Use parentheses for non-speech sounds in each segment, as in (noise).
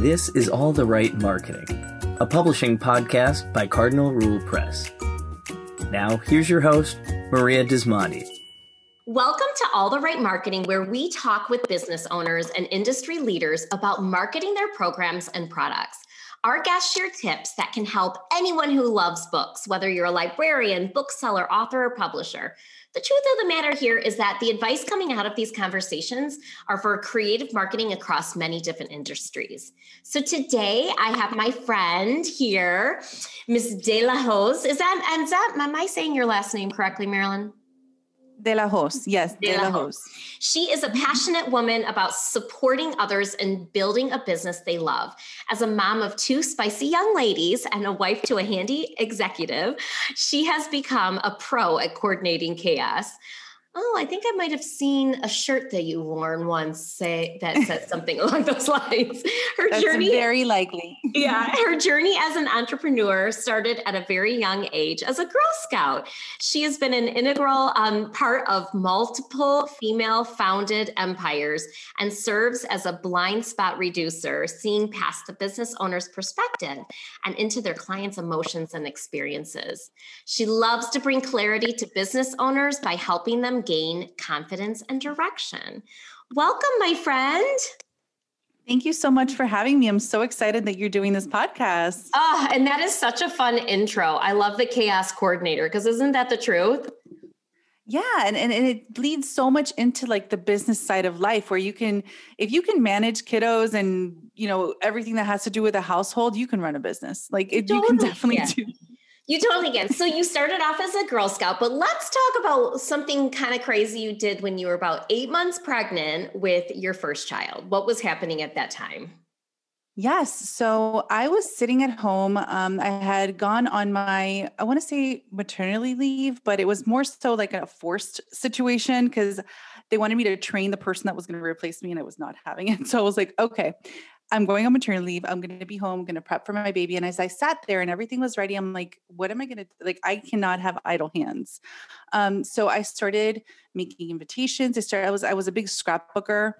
This is All the Right Marketing, a publishing podcast by Cardinal Rule Press. Now, here's your host, Maria Dismondy. Welcome to All the Right Marketing, where we talk with business owners and industry leaders about marketing their programs and products. Our guests share tips that can help anyone who loves books, whether you're a librarian, bookseller, author, or publisher. The truth of the matter here is that the advice coming out of these conversations are for creative marketing across many different industries. So today I have my friend here, Ms. De La Hoz. Is that, that, am I saying your last name correctly, Marilyn? De La Hoz, yes, De, La Hoz. She is a passionate woman about supporting others and building a business they love. As a mom of two spicy young ladies and a wife to a handy executive, she has become a pro at coordinating chaos. Oh, I think I might have seen a shirt that you worn once say that said (laughs) something along those lines. Her That's journey very likely. yeah, (laughs) her journey as an entrepreneur started at a very young age as a Girl Scout. She has been an integral um, part of multiple female founded empires and serves as a blind spot reducer, seeing past the business owner's perspective and into their clients' emotions and experiences. She loves to bring clarity to business owners by helping them gain confidence and direction. Welcome, my friend. Thank you so much for having me. I'm so excited that you're doing this podcast. Oh, and that is such a fun intro. I love the chaos coordinator because isn't that the truth? Yeah, and, and, and it leads so much into like the business side of life where you can if you can manage kiddos and you know everything that has to do with a household, you can run a business. Like it, totally. you can definitely yeah. do you totally can. So you started off as a Girl Scout, but let's talk about something kind of crazy you did when you were about eight months pregnant with your first child. What was happening at that time? Yes. So I was sitting at home. Um, I had gone on my, I want to say maternity leave, but it was more so like a forced situation because they wanted me to train the person that was going to replace me and I was not having it. (laughs) So I was like, okay, I'm going on maternity leave. I'm going to be home. I'm going to prep for my baby. And as I sat there and everything was ready, I'm like, what am I going to like? I cannot have idle hands. Um, so I started making invitations. I started. I was I was a big scrapbooker.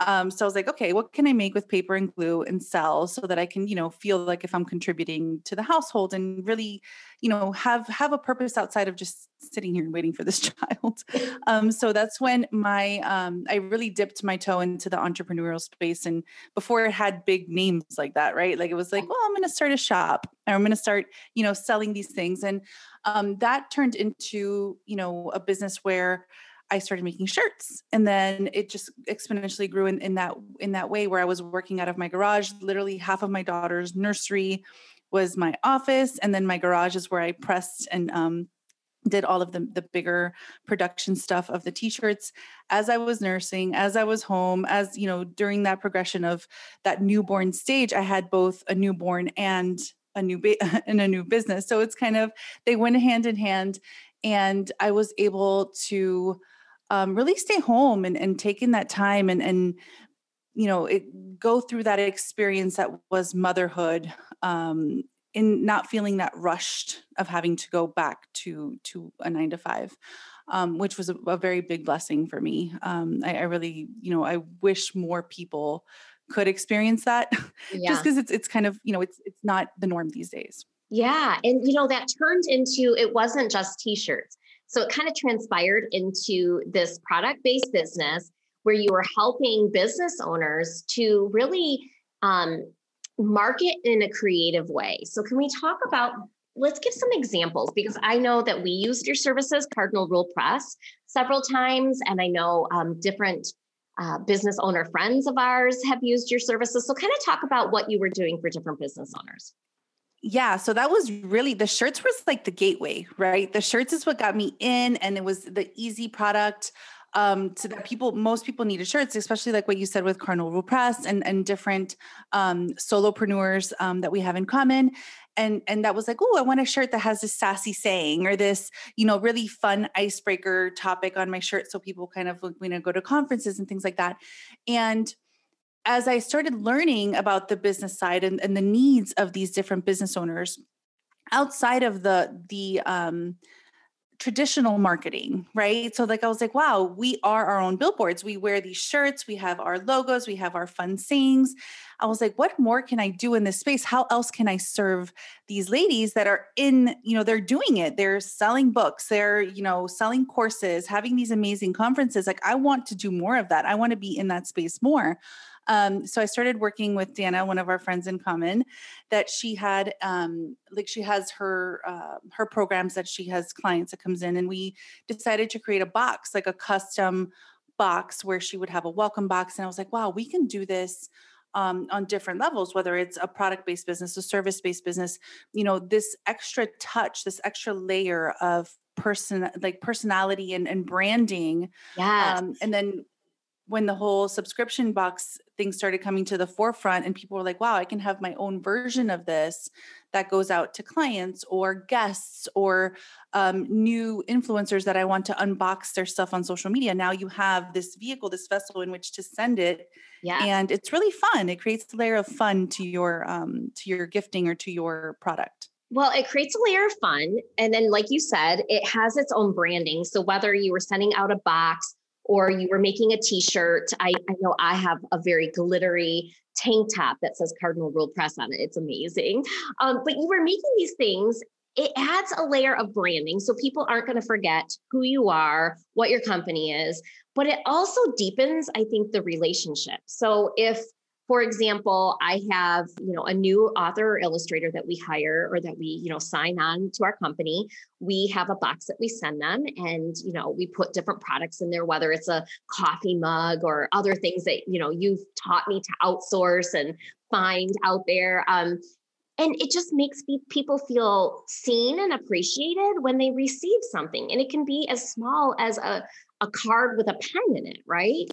Um, so I was like, okay, what can I make with paper and glue and sell so that I can, you know, feel like if I'm contributing to the household and really, you know, have have a purpose outside of just sitting here and waiting for this (laughs) child. Um, so that's when my um, I really dipped my toe into the entrepreneurial space, and before it had big names like that, right? Like it was like, well, I'm going to start a shop, or I'm going to start, you know, selling these things, and um, that turned into, you know, a business where I started making shirts and then it just exponentially grew in, in that in that way where I was working out of my garage. Literally half of my daughter's nursery was my office and then my garage is where I pressed and um, did all of the, the bigger production stuff of the t-shirts. As i was nursing as i was home as you know during that progression of that newborn stage i had both a newborn and a new ba- (laughs) and a new business. So it's kind of they went hand in hand and i was able to um, really stay home and, and taking that time and, and you know it, go through that experience that was motherhood um, in not feeling that rushed of having to go back to to a nine to five um, which was a, a, very big blessing for me. Um, I, I, really you know i wish more people could experience that (laughs) yeah. just because it's it's kind of you know it's it's not the norm these days. Yeah and you know that turned into it wasn't just t-shirts so it kind of transpired into this product based business where you were helping business owners to really um, market in a creative way. So, can we talk about? Let's give some examples because I know that we used your services, Cardinal Rule Press, several times, and I know um, different uh, business owner friends of ours have used your services. So, kind of talk about what you were doing for different business owners yeah so that was really the shirts was like the gateway right? The shirts is what got me in and it was the easy product um so that people most people needed shirts especially like what you said with cardinal rule press and and different um solopreneurs um, that we have in common. And and that was like oh i want a shirt that has this sassy saying or this you know really fun icebreaker topic on my shirt so people kind of you know go to conferences and things like that. And as I started learning about the business side and, and the needs of these different business owners, outside of the the um, traditional marketing, right? So like I was like, wow, we are our own billboards. We wear these shirts, we have our logos, we have our fun sayings. I was like, what more can I do in this space? How else can I serve these ladies that are in, you know, they're doing it. They're selling books, they're, you know, selling courses, having these amazing conferences. Like I want to do more of that. I want to be in that space more. Um, so I started working with Dana, one of our friends in common, that she had um, like she has her uh, her programs that she has clients that comes in, and we decided to create a box, like a custom box where she would have a welcome box. And I was like, wow, we can do this. Um, on different levels, whether it's a product based business, a service based business, you know, this extra touch, this extra layer of person like personality and, and branding. Yes. Um, and then when the whole subscription box thing started coming to the forefront and people were like wow i can have my own version of this that goes out to clients or guests or um, new influencers that i want to unbox their stuff on social media now you have this vehicle this vessel in which to send it yeah. and it's really fun it creates a layer of fun to your um, to your gifting or to your product well, it creates a layer of fun. And then, like you said, it has its own branding. So, whether you were sending out a box or you were making a t-shirt. I, I know I have a very glittery tank top that says Cardinal Rule Press on it. It's amazing. Um, but you were making these things. It adds a layer of branding. So people aren't going to forget who you are, what your company is, but it also deepens, I think, the relationship. So if for example, I have, you know, a new author or illustrator that we hire or that we, you know, sign on to our company. We have a box that we send them and, you know, we put different products in there, whether it's a coffee mug or other things that, you know, you've taught me to outsource and find out there. Um, and it just makes people feel seen and appreciated when they receive something. And it can be as small as a, a card with a pen in it, right?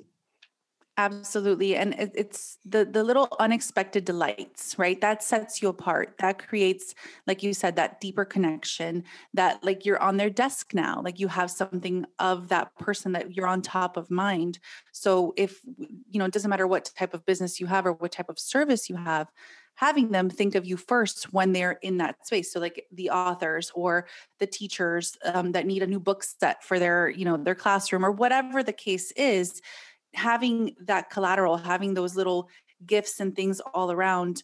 Absolutely. And it's the the little unexpected delights, right? That sets you apart. That creates like you said that deeper connection that like you're on their desk now. Like you have something of that person that you're on top of mind. So if you know, it doesn't matter what type of business you have or what type of service you have, having them think of you first when they're in that space so like the authors or the teachers um, that need a new book set for their you know their classroom or whatever the case is having that collateral, having those little gifts and things all around,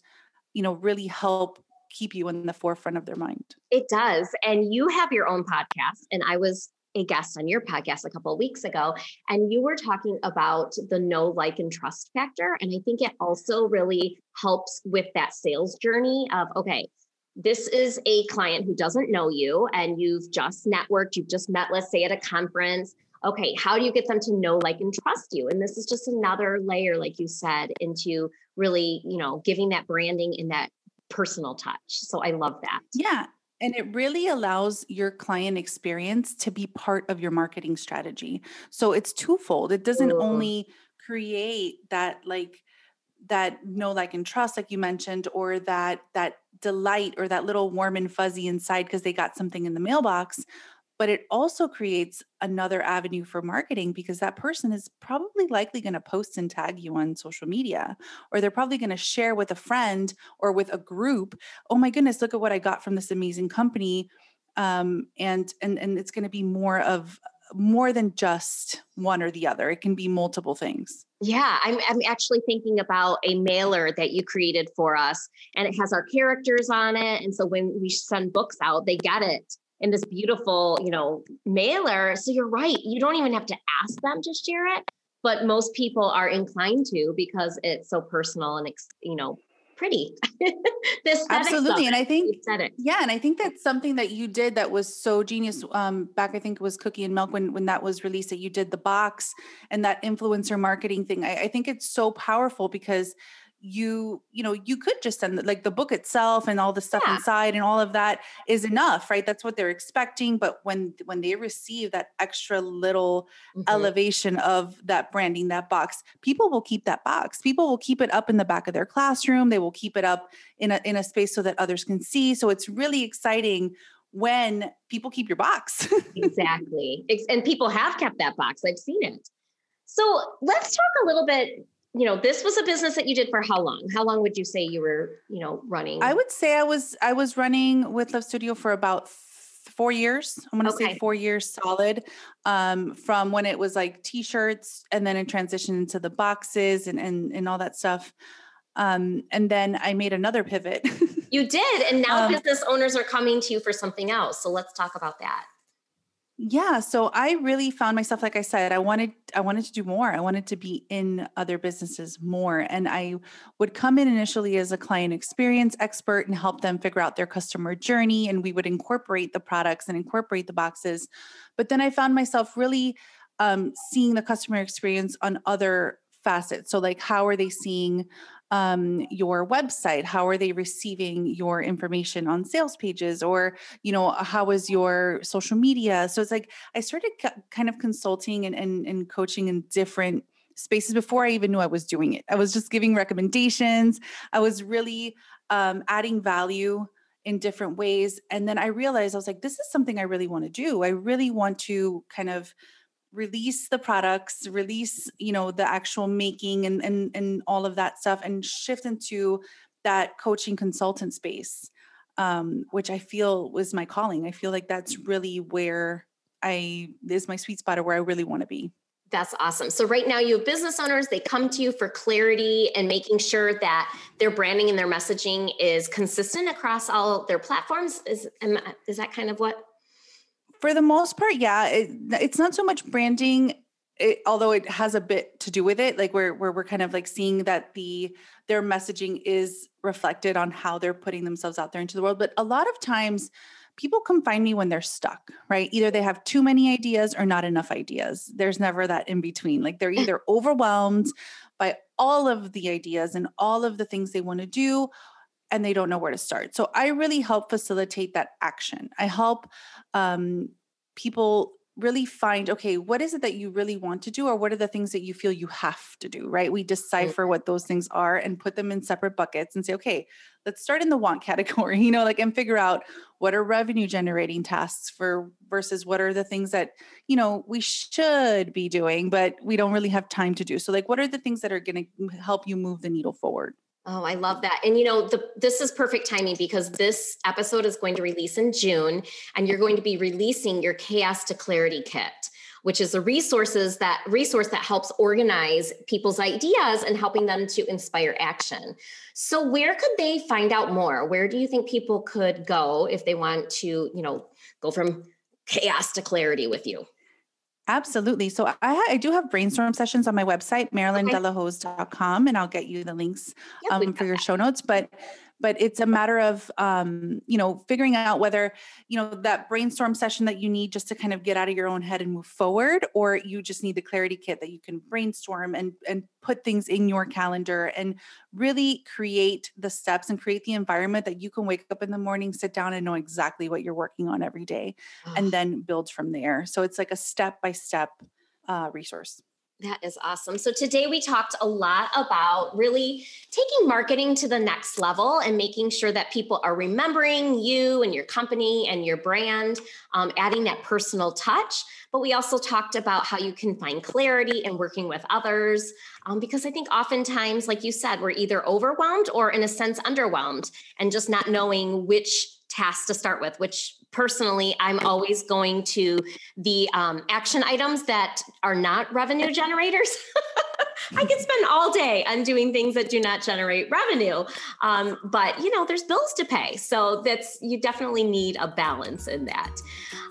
you know, really help keep you in the forefront of their mind. It does. And you have your own podcast, and I was a guest on your podcast a couple of weeks ago, and you were talking about the know, like, and trust factor. And I think it also really helps with that sales journey of, okay, this is a client who doesn't know you and you've just networked, you've just met, let's say, at a conference okay, how do you get them to know, like, and trust you? And this is just another layer, like you said, into really, you know, giving that branding in that personal touch. So I love that. Yeah. And it really allows your client experience to be part of your marketing strategy. So it's twofold. It doesn't Ooh. only create that like that know like and trust like you mentioned or that that delight or that little warm and fuzzy inside because they got something in the mailbox but it also creates another avenue for marketing because that person is probably likely going to post and tag you on social media or they're probably going to share with a friend or with a group oh my goodness look at what i got from this amazing company um, and and and it's going to be more of more than just one or the other. It can be multiple things. Yeah I'm, I'm actually thinking about a mailer that you created for us and it has our characters on it and so when we send books out they get it in this beautiful, you know, mailer. So you're right. You don't even have to ask them to share it, but most people are inclined to because it's so personal and you know pretty. (laughs) this absolutely, and I think yeah, and I think that's something that you did that was so genius. Um, back I think it was Cookie and Milk when when that was released that you did the box and that influencer marketing thing. I, I think it's so powerful because you you know you could just send like the book itself and all the stuff yeah. inside and all of that is enough right? That's what they're expecting but when when they receive that extra little mm-hmm. elevation of that branding that box people will keep that box. People will keep it up in the back of their classroom. They will keep it up in a in a space so that others can see. So it's really exciting when people keep your box. (laughs) Exactly. And people have kept that box. I've seen it. So let's talk a little bit you know this was a business that you did for how long how long would you say you were you know running i would say i was i was running with love studio for about four years. I'm going to okay. say four years solid um, from when it was like t-shirts and then it transitioned into the boxes and, and, and all that stuff. Um, and then I made another pivot. (laughs) you did. And now um, business owners are coming to you for something else. So let's talk about that. Yeah, so I really found myself like I said I wanted I wanted to do more. I wanted to be in other businesses more and I would come in initially as a client experience expert and help them figure out their customer journey and we would incorporate the products and incorporate the boxes. But then I found myself really um, seeing the customer experience on other facets. So like how are they seeing um, your website? How are they receiving your information on sales pages? Or you know how is your social media? So it's like i started kind of consulting and, and, and coaching in different spaces before i even knew i was doing it. I was just giving recommendations. I was really um, adding value in different ways. And then i realized i was like this is something i really want to do. I really want to kind of release the products release you know the actual making and and and all of that stuff and shift into that coaching consultant space um, which i feel was my calling i feel like that's really where i is my sweet spot or where i really want to be that's awesome. So right now you have business owners, they come to you for clarity and making sure that their branding and their messaging is consistent across all their platforms. Is is that kind of what for the most part, yeah. It, it's not so much branding, it, although it has a bit to do with it. Like where where we're kind of like seeing that the their messaging is reflected on how they're putting themselves out there into the world. But a lot of times, people come find me when they're stuck, right? Either they have too many ideas or not enough ideas. There's never that in between. Like they're either (laughs) overwhelmed by all of the ideas and all of the things they want to do and they don't know where to start. So I really help facilitate that action. I help um, people really find okay what is it that you really want to do or what are the things that you feel you have to do right we decipher mm-hmm. what those things are and put them in separate buckets and say okay let's start in the want (laughs) category you know like and figure out what are revenue generating tasks for versus what are the things that you know we should be doing but we don't really have time to do so like what are the things that are going to help you move the needle forward Oh, I love that. And you know, the, this is perfect timing because this episode is going to release in June and you're going to be releasing your chaos to clarity kit, which is a resources that resource that helps organize people's ideas and helping them to inspire action. So where could they find out more? Where do you think people could go if they want to, you know, go from chaos to clarity with you? Absolutely. So I, I do have brainstorm sessions on my website, marilyndelahoz.com, and I'll get you the links um, for your show notes. But but it's a matter of um, you know figuring out whether you know that brainstorm session that you need just to kind of get out of your own head and move forward or you just need the clarity kit that you can brainstorm and and put things in your calendar and really create the steps and create the environment that you can wake up in the morning sit down and know exactly what you're working on every day and then build from there. So it's like a step by step uh, resource that is awesome. So, today we talked a lot about really taking marketing to the next level and making sure that people are remembering you and your company and your brand, um, adding that personal touch. But we also talked about how you can find clarity in working with others. Um, because I think oftentimes, like you said, we're either overwhelmed or, in a sense, underwhelmed and just not knowing which task to start with, which personally, I'm always going to the um, action items that are not revenue generators. (laughs) I can spend all day undoing things that do not generate revenue. Um, but you know, there's bills to pay. So that's you definitely need a balance in that.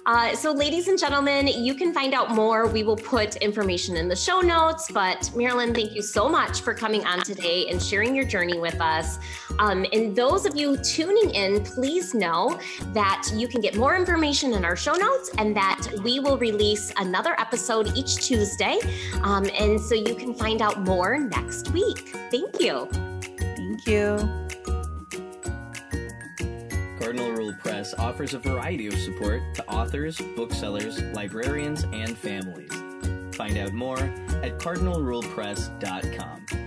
Uh, so, ladies and gentlemen, you can find out more. We will put information in the show notes. But Marilyn, thank you so much for coming on today and sharing your journey with us. Um, and those of you tuning in, please know that you can get more information in our show notes and that we will release another episode each Tuesday. Um, and so you can find out more next week. Thank you. Thank you. Cardinal Rule Press offers a variety of support to authors, booksellers, librarians, and families. Find out more at cardinalrulepress.com.